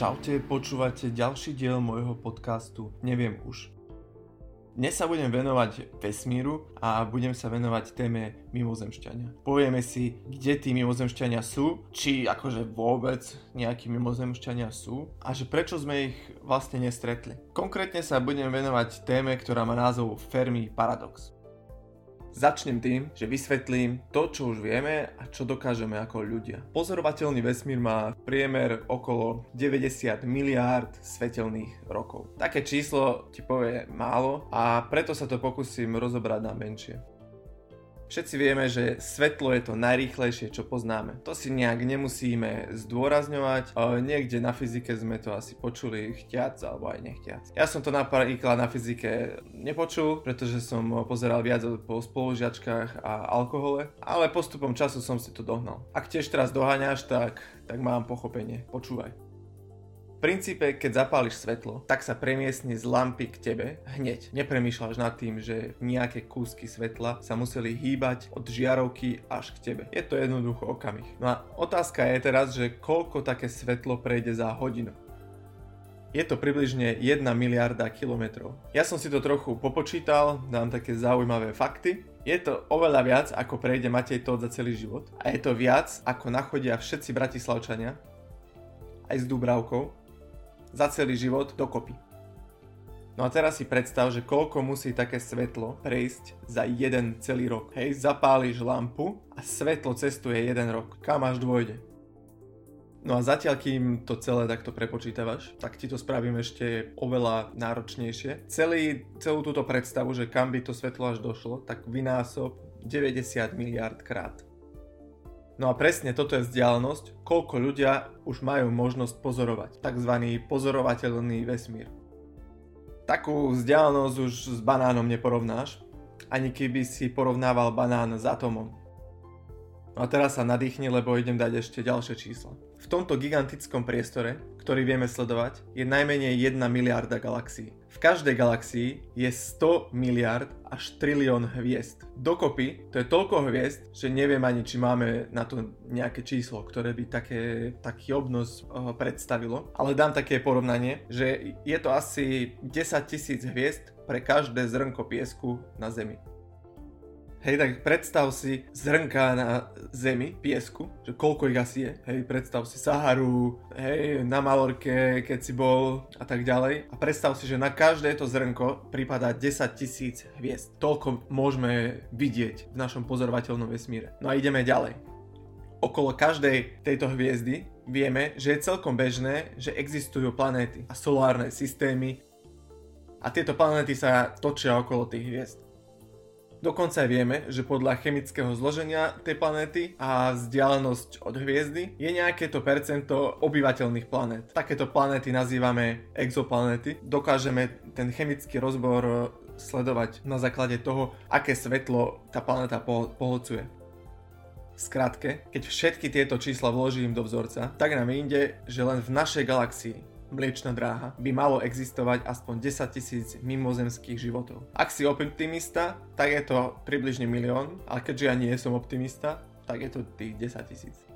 Čaute, počúvate ďalší diel môjho podcastu Neviem už. Dnes sa budem venovať vesmíru a budem sa venovať téme mimozemšťania. Povieme si, kde tí mimozemšťania sú, či akože vôbec nejakí mimozemšťania sú a že prečo sme ich vlastne nestretli. Konkrétne sa budem venovať téme, ktorá má názov Fermi Paradox. Začnem tým, že vysvetlím to, čo už vieme a čo dokážeme ako ľudia. Pozorovateľný vesmír má priemer okolo 90 miliárd svetelných rokov. Také číslo ti povie málo a preto sa to pokúsim rozobrať na menšie. Všetci vieme, že svetlo je to najrýchlejšie, čo poznáme. To si nejak nemusíme zdôrazňovať, niekde na fyzike sme to asi počuli chtiac alebo aj nechtiac. Ja som to napríklad na fyzike nepočul, pretože som pozeral viac po spolužiačkách a alkohole, ale postupom času som si to dohnal. Ak tiež teraz doháňaš, tak, tak mám pochopenie. Počúvaj princípe, keď zapáliš svetlo, tak sa premiesni z lampy k tebe hneď. Nepremýšľaš nad tým, že nejaké kúsky svetla sa museli hýbať od žiarovky až k tebe. Je to jednoducho okamih. No a otázka je teraz, že koľko také svetlo prejde za hodinu. Je to približne 1 miliarda kilometrov. Ja som si to trochu popočítal, dám také zaujímavé fakty. Je to oveľa viac, ako prejde Matej Todd za celý život. A je to viac, ako nachodia všetci bratislavčania, aj s Dubravkou za celý život dokopy. No a teraz si predstav, že koľko musí také svetlo prejsť za jeden celý rok. Hej, zapáliš lampu a svetlo cestuje jeden rok. Kam až dôjde? No a zatiaľ, kým to celé takto prepočítavaš, tak ti to spravím ešte oveľa náročnejšie. Celý, celú túto predstavu, že kam by to svetlo až došlo, tak vynásob 90 miliard krát. No a presne toto je vzdialenosť, koľko ľudia už majú možnosť pozorovať, tzv. pozorovateľný vesmír. Takú vzdialenosť už s banánom neporovnáš, ani keby si porovnával banán s atomom. A teraz sa nadýchni, lebo idem dať ešte ďalšie čísla. V tomto gigantickom priestore, ktorý vieme sledovať, je najmenej 1 miliarda galaxií. V každej galaxii je 100 miliard až trilión hviezd. Dokopy to je toľko hviezd, že neviem ani, či máme na to nejaké číslo, ktoré by také, taký obnos uh, predstavilo. Ale dám také porovnanie, že je to asi 10 tisíc hviezd pre každé zrnko piesku na Zemi. Hej, tak predstav si zrnka na zemi, piesku, že koľko ich asi je. Hej, predstav si Saharu, hej, na Malorke, keď si bol a tak ďalej. A predstav si, že na každé to zrnko prípada 10 tisíc hviezd. Toľko môžeme vidieť v našom pozorovateľnom vesmíre. No a ideme ďalej. Okolo každej tejto hviezdy vieme, že je celkom bežné, že existujú planéty a solárne systémy a tieto planéty sa točia okolo tých hviezd. Dokonca vieme, že podľa chemického zloženia tej planéty a vzdialenosť od hviezdy je nejaké to percento obyvateľných planét. Takéto planéty nazývame exoplanéty. Dokážeme ten chemický rozbor e, sledovať na základe toho, aké svetlo tá planéta pohľcuje. Skrátke, keď všetky tieto čísla vložím do vzorca, tak nám ide, že len v našej galaxii Mliečna dráha by malo existovať aspoň 10 tisíc mimozemských životov. Ak si optimista, tak je to približne milión, ale keďže ja nie som optimista, tak je to tých 10 tisíc.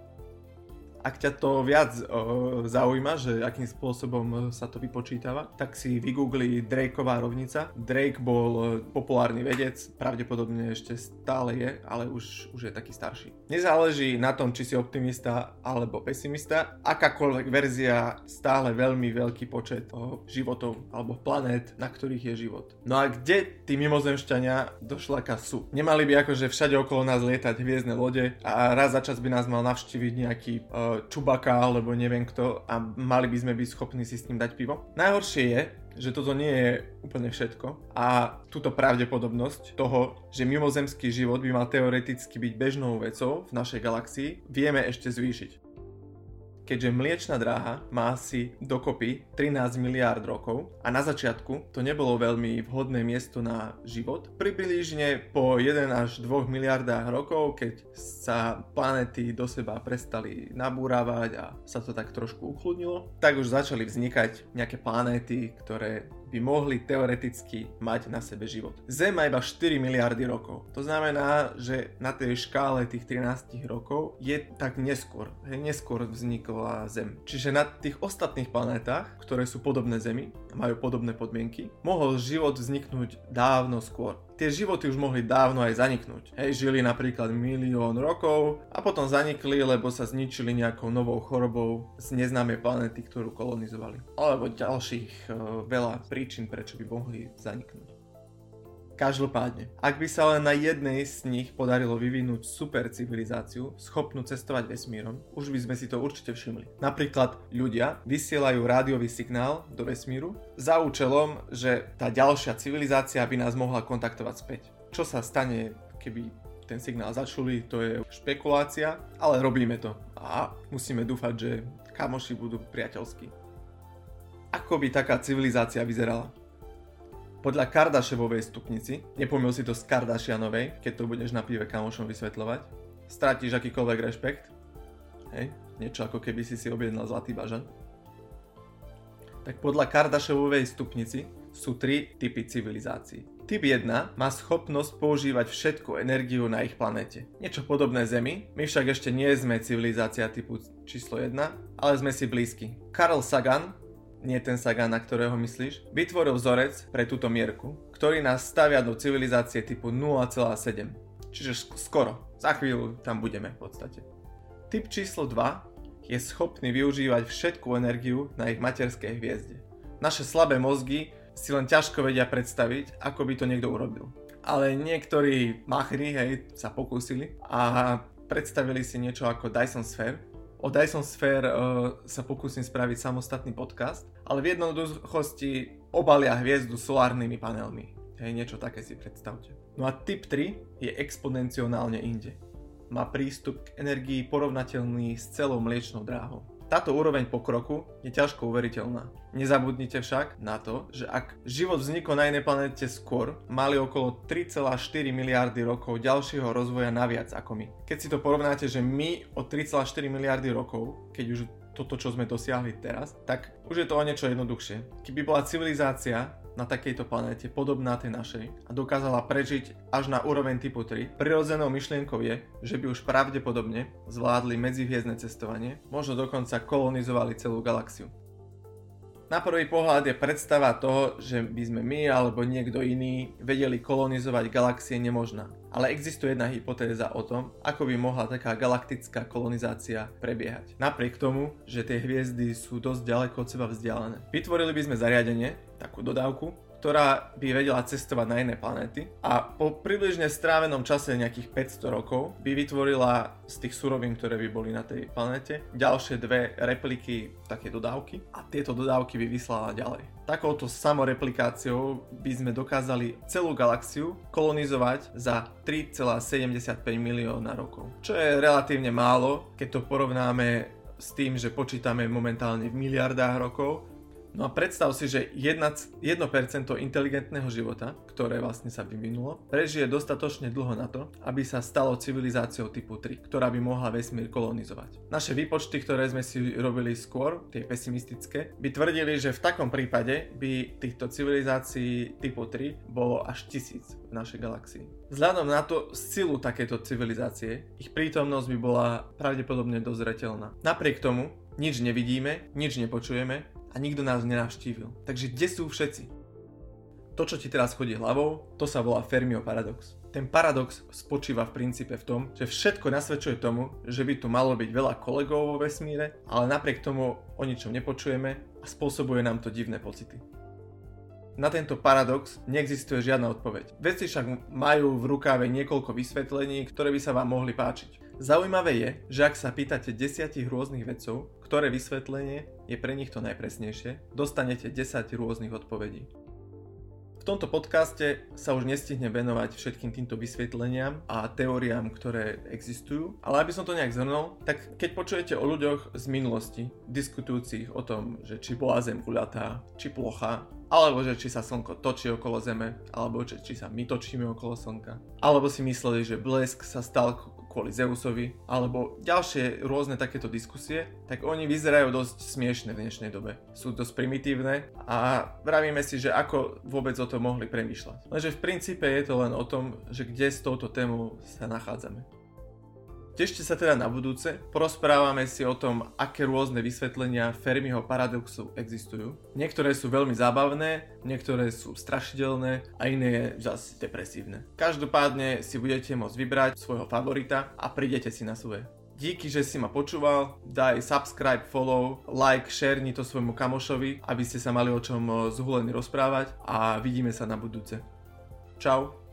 Ak ťa to viac o, zaujíma, že akým spôsobom sa to vypočítava, tak si vygoogli Drakeová rovnica. Drake bol populárny vedec, pravdepodobne ešte stále je, ale už, už je taký starší. Nezáleží na tom, či si optimista alebo pesimista, akákoľvek verzia stále veľmi veľký počet o, životov alebo planét, na ktorých je život. No a kde tí mimozemšťania do šlaka sú? Nemali by akože všade okolo nás lietať hviezdne lode a raz za čas by nás mal navštíviť nejaký o, Čubaka alebo neviem kto a mali by sme byť schopní si s tým dať pivo. Najhoršie je, že toto nie je úplne všetko a túto pravdepodobnosť toho, že mimozemský život by mal teoreticky byť bežnou vecou v našej galaxii, vieme ešte zvýšiť keďže mliečna dráha má asi dokopy 13 miliárd rokov a na začiatku to nebolo veľmi vhodné miesto na život. Približne po 1 až 2 miliardách rokov, keď sa planety do seba prestali nabúravať a sa to tak trošku uchludnilo, tak už začali vznikať nejaké planéty, ktoré by mohli teoreticky mať na sebe život. Zem má iba 4 miliardy rokov. To znamená, že na tej škále tých 13 rokov je tak neskôr. Hej, neskôr vznikla Zem. Čiže na tých ostatných planetách, ktoré sú podobné Zemi, majú podobné podmienky, mohol život vzniknúť dávno skôr tie životy už mohli dávno aj zaniknúť. Hej, žili napríklad milión rokov a potom zanikli, lebo sa zničili nejakou novou chorobou z neznámej planety, ktorú kolonizovali. Alebo ďalších uh, veľa príčin, prečo by mohli zaniknúť. Každopádne, ak by sa len na jednej z nich podarilo vyvinúť super civilizáciu, schopnú cestovať vesmírom, už by sme si to určite všimli. Napríklad ľudia vysielajú rádiový signál do vesmíru za účelom, že tá ďalšia civilizácia by nás mohla kontaktovať späť. Čo sa stane, keby ten signál začuli, to je špekulácia, ale robíme to a musíme dúfať, že kamoši budú priateľskí. Ako by taká civilizácia vyzerala? Podľa Kardashievovej stupnici, nepomil si to z Kardashianovej, keď to budeš na pive kamošom vysvetľovať, stratíš akýkoľvek rešpekt, hej, niečo ako keby si si objednal zlatý bažan. Tak podľa Kardashievovej stupnici sú tri typy civilizácií. Typ 1 má schopnosť používať všetku energiu na ich planete. Niečo podobné Zemi, my však ešte nie sme civilizácia typu číslo 1, ale sme si blízki. Carl Sagan nie ten Sagan, na ktorého myslíš, vytvoril vzorec pre túto mierku, ktorý nás stavia do civilizácie typu 0,7. Čiže skoro, za chvíľu tam budeme v podstate. Typ číslo 2 je schopný využívať všetku energiu na ich materskej hviezde. Naše slabé mozgy si len ťažko vedia predstaviť, ako by to niekto urobil. Ale niektorí machry hej, sa pokúsili a predstavili si niečo ako Dyson Sphere, O Dyson Sphere uh, sa pokúsim spraviť samostatný podcast, ale v jednoduchosti obalia hviezdu solárnymi panelmi. Hej, niečo také si predstavte. No a typ 3 je exponenciálne inde. Má prístup k energii porovnateľný s celou mliečnou dráhou. Táto úroveň pokroku je ťažko uveriteľná. Nezabudnite však na to, že ak život vznikol na inej planete skôr, mali okolo 3,4 miliardy rokov ďalšieho rozvoja naviac ako my. Keď si to porovnáte, že my o 3,4 miliardy rokov, keď už toto, čo sme dosiahli teraz, tak už je to o niečo jednoduchšie. Keby bola civilizácia, na takejto planéte podobná tej našej a dokázala prežiť až na úroveň typu 3, prirodzenou myšlienkou je, že by už pravdepodobne zvládli medzihviezdne cestovanie, možno dokonca kolonizovali celú galaxiu. Na prvý pohľad je predstava toho, že by sme my alebo niekto iný vedeli kolonizovať galaxie nemožná. Ale existuje jedna hypotéza o tom, ako by mohla taká galaktická kolonizácia prebiehať. Napriek tomu, že tie hviezdy sú dosť ďaleko od seba vzdialené. Vytvorili by sme zariadenie, takú dodávku, ktorá by vedela cestovať na iné planéty a po približne strávenom čase nejakých 500 rokov by vytvorila z tých surovín, ktoré by boli na tej planéte, ďalšie dve repliky také dodávky a tieto dodávky by vyslala ďalej. Takouto samoreplikáciou by sme dokázali celú galaxiu kolonizovať za 3,75 milióna rokov. Čo je relatívne málo, keď to porovnáme s tým, že počítame momentálne v miliardách rokov No a predstav si, že 1%, 1% inteligentného života, ktoré vlastne sa vyvinulo, prežije dostatočne dlho na to, aby sa stalo civilizáciou typu 3, ktorá by mohla vesmír kolonizovať. Naše výpočty, ktoré sme si robili skôr, tie pesimistické, by tvrdili, že v takom prípade by týchto civilizácií typu 3 bolo až tisíc v našej galaxii. Vzhľadom na to silu takéto civilizácie, ich prítomnosť by bola pravdepodobne dozretelná. Napriek tomu, nič nevidíme, nič nepočujeme a nikto nás nenavštívil. Takže kde sú všetci? To, čo ti teraz chodí hlavou, to sa volá Fermiho paradox. Ten paradox spočíva v princípe v tom, že všetko nasvedčuje tomu, že by tu malo byť veľa kolegov vo vesmíre, ale napriek tomu o ničom nepočujeme a spôsobuje nám to divné pocity. Na tento paradox neexistuje žiadna odpoveď. Vedci však majú v rukáve niekoľko vysvetlení, ktoré by sa vám mohli páčiť. Zaujímavé je, že ak sa pýtate desiatich rôznych vedcov, ktoré vysvetlenie je pre nich to najpresnejšie, dostanete 10 rôznych odpovedí. V tomto podcaste sa už nestihne venovať všetkým týmto vysvetleniam a teóriám, ktoré existujú, ale aby som to nejak zhrnul, tak keď počujete o ľuďoch z minulosti, diskutujúcich o tom, že či bola Zem guľatá, či plocha, alebo že či sa slnko točí okolo Zeme, alebo že či sa my točíme okolo slnka, alebo si mysleli, že blesk sa stal kvôli Zeusovi, alebo ďalšie rôzne takéto diskusie, tak oni vyzerajú dosť smiešne v dnešnej dobe. Sú dosť primitívne a vravíme si, že ako vôbec o tom mohli premýšľať. Lenže v princípe je to len o tom, že kde s touto témou sa nachádzame. Tešte sa teda na budúce, porozprávame si o tom, aké rôzne vysvetlenia Fermiho paradoxu existujú. Niektoré sú veľmi zábavné, niektoré sú strašidelné a iné je zase depresívne. Každopádne si budete môcť vybrať svojho favorita a prídete si na svoje. Díky, že si ma počúval, daj subscribe, follow, like, share to svojmu kamošovi, aby ste sa mali o čom zhulení rozprávať a vidíme sa na budúce. Čau.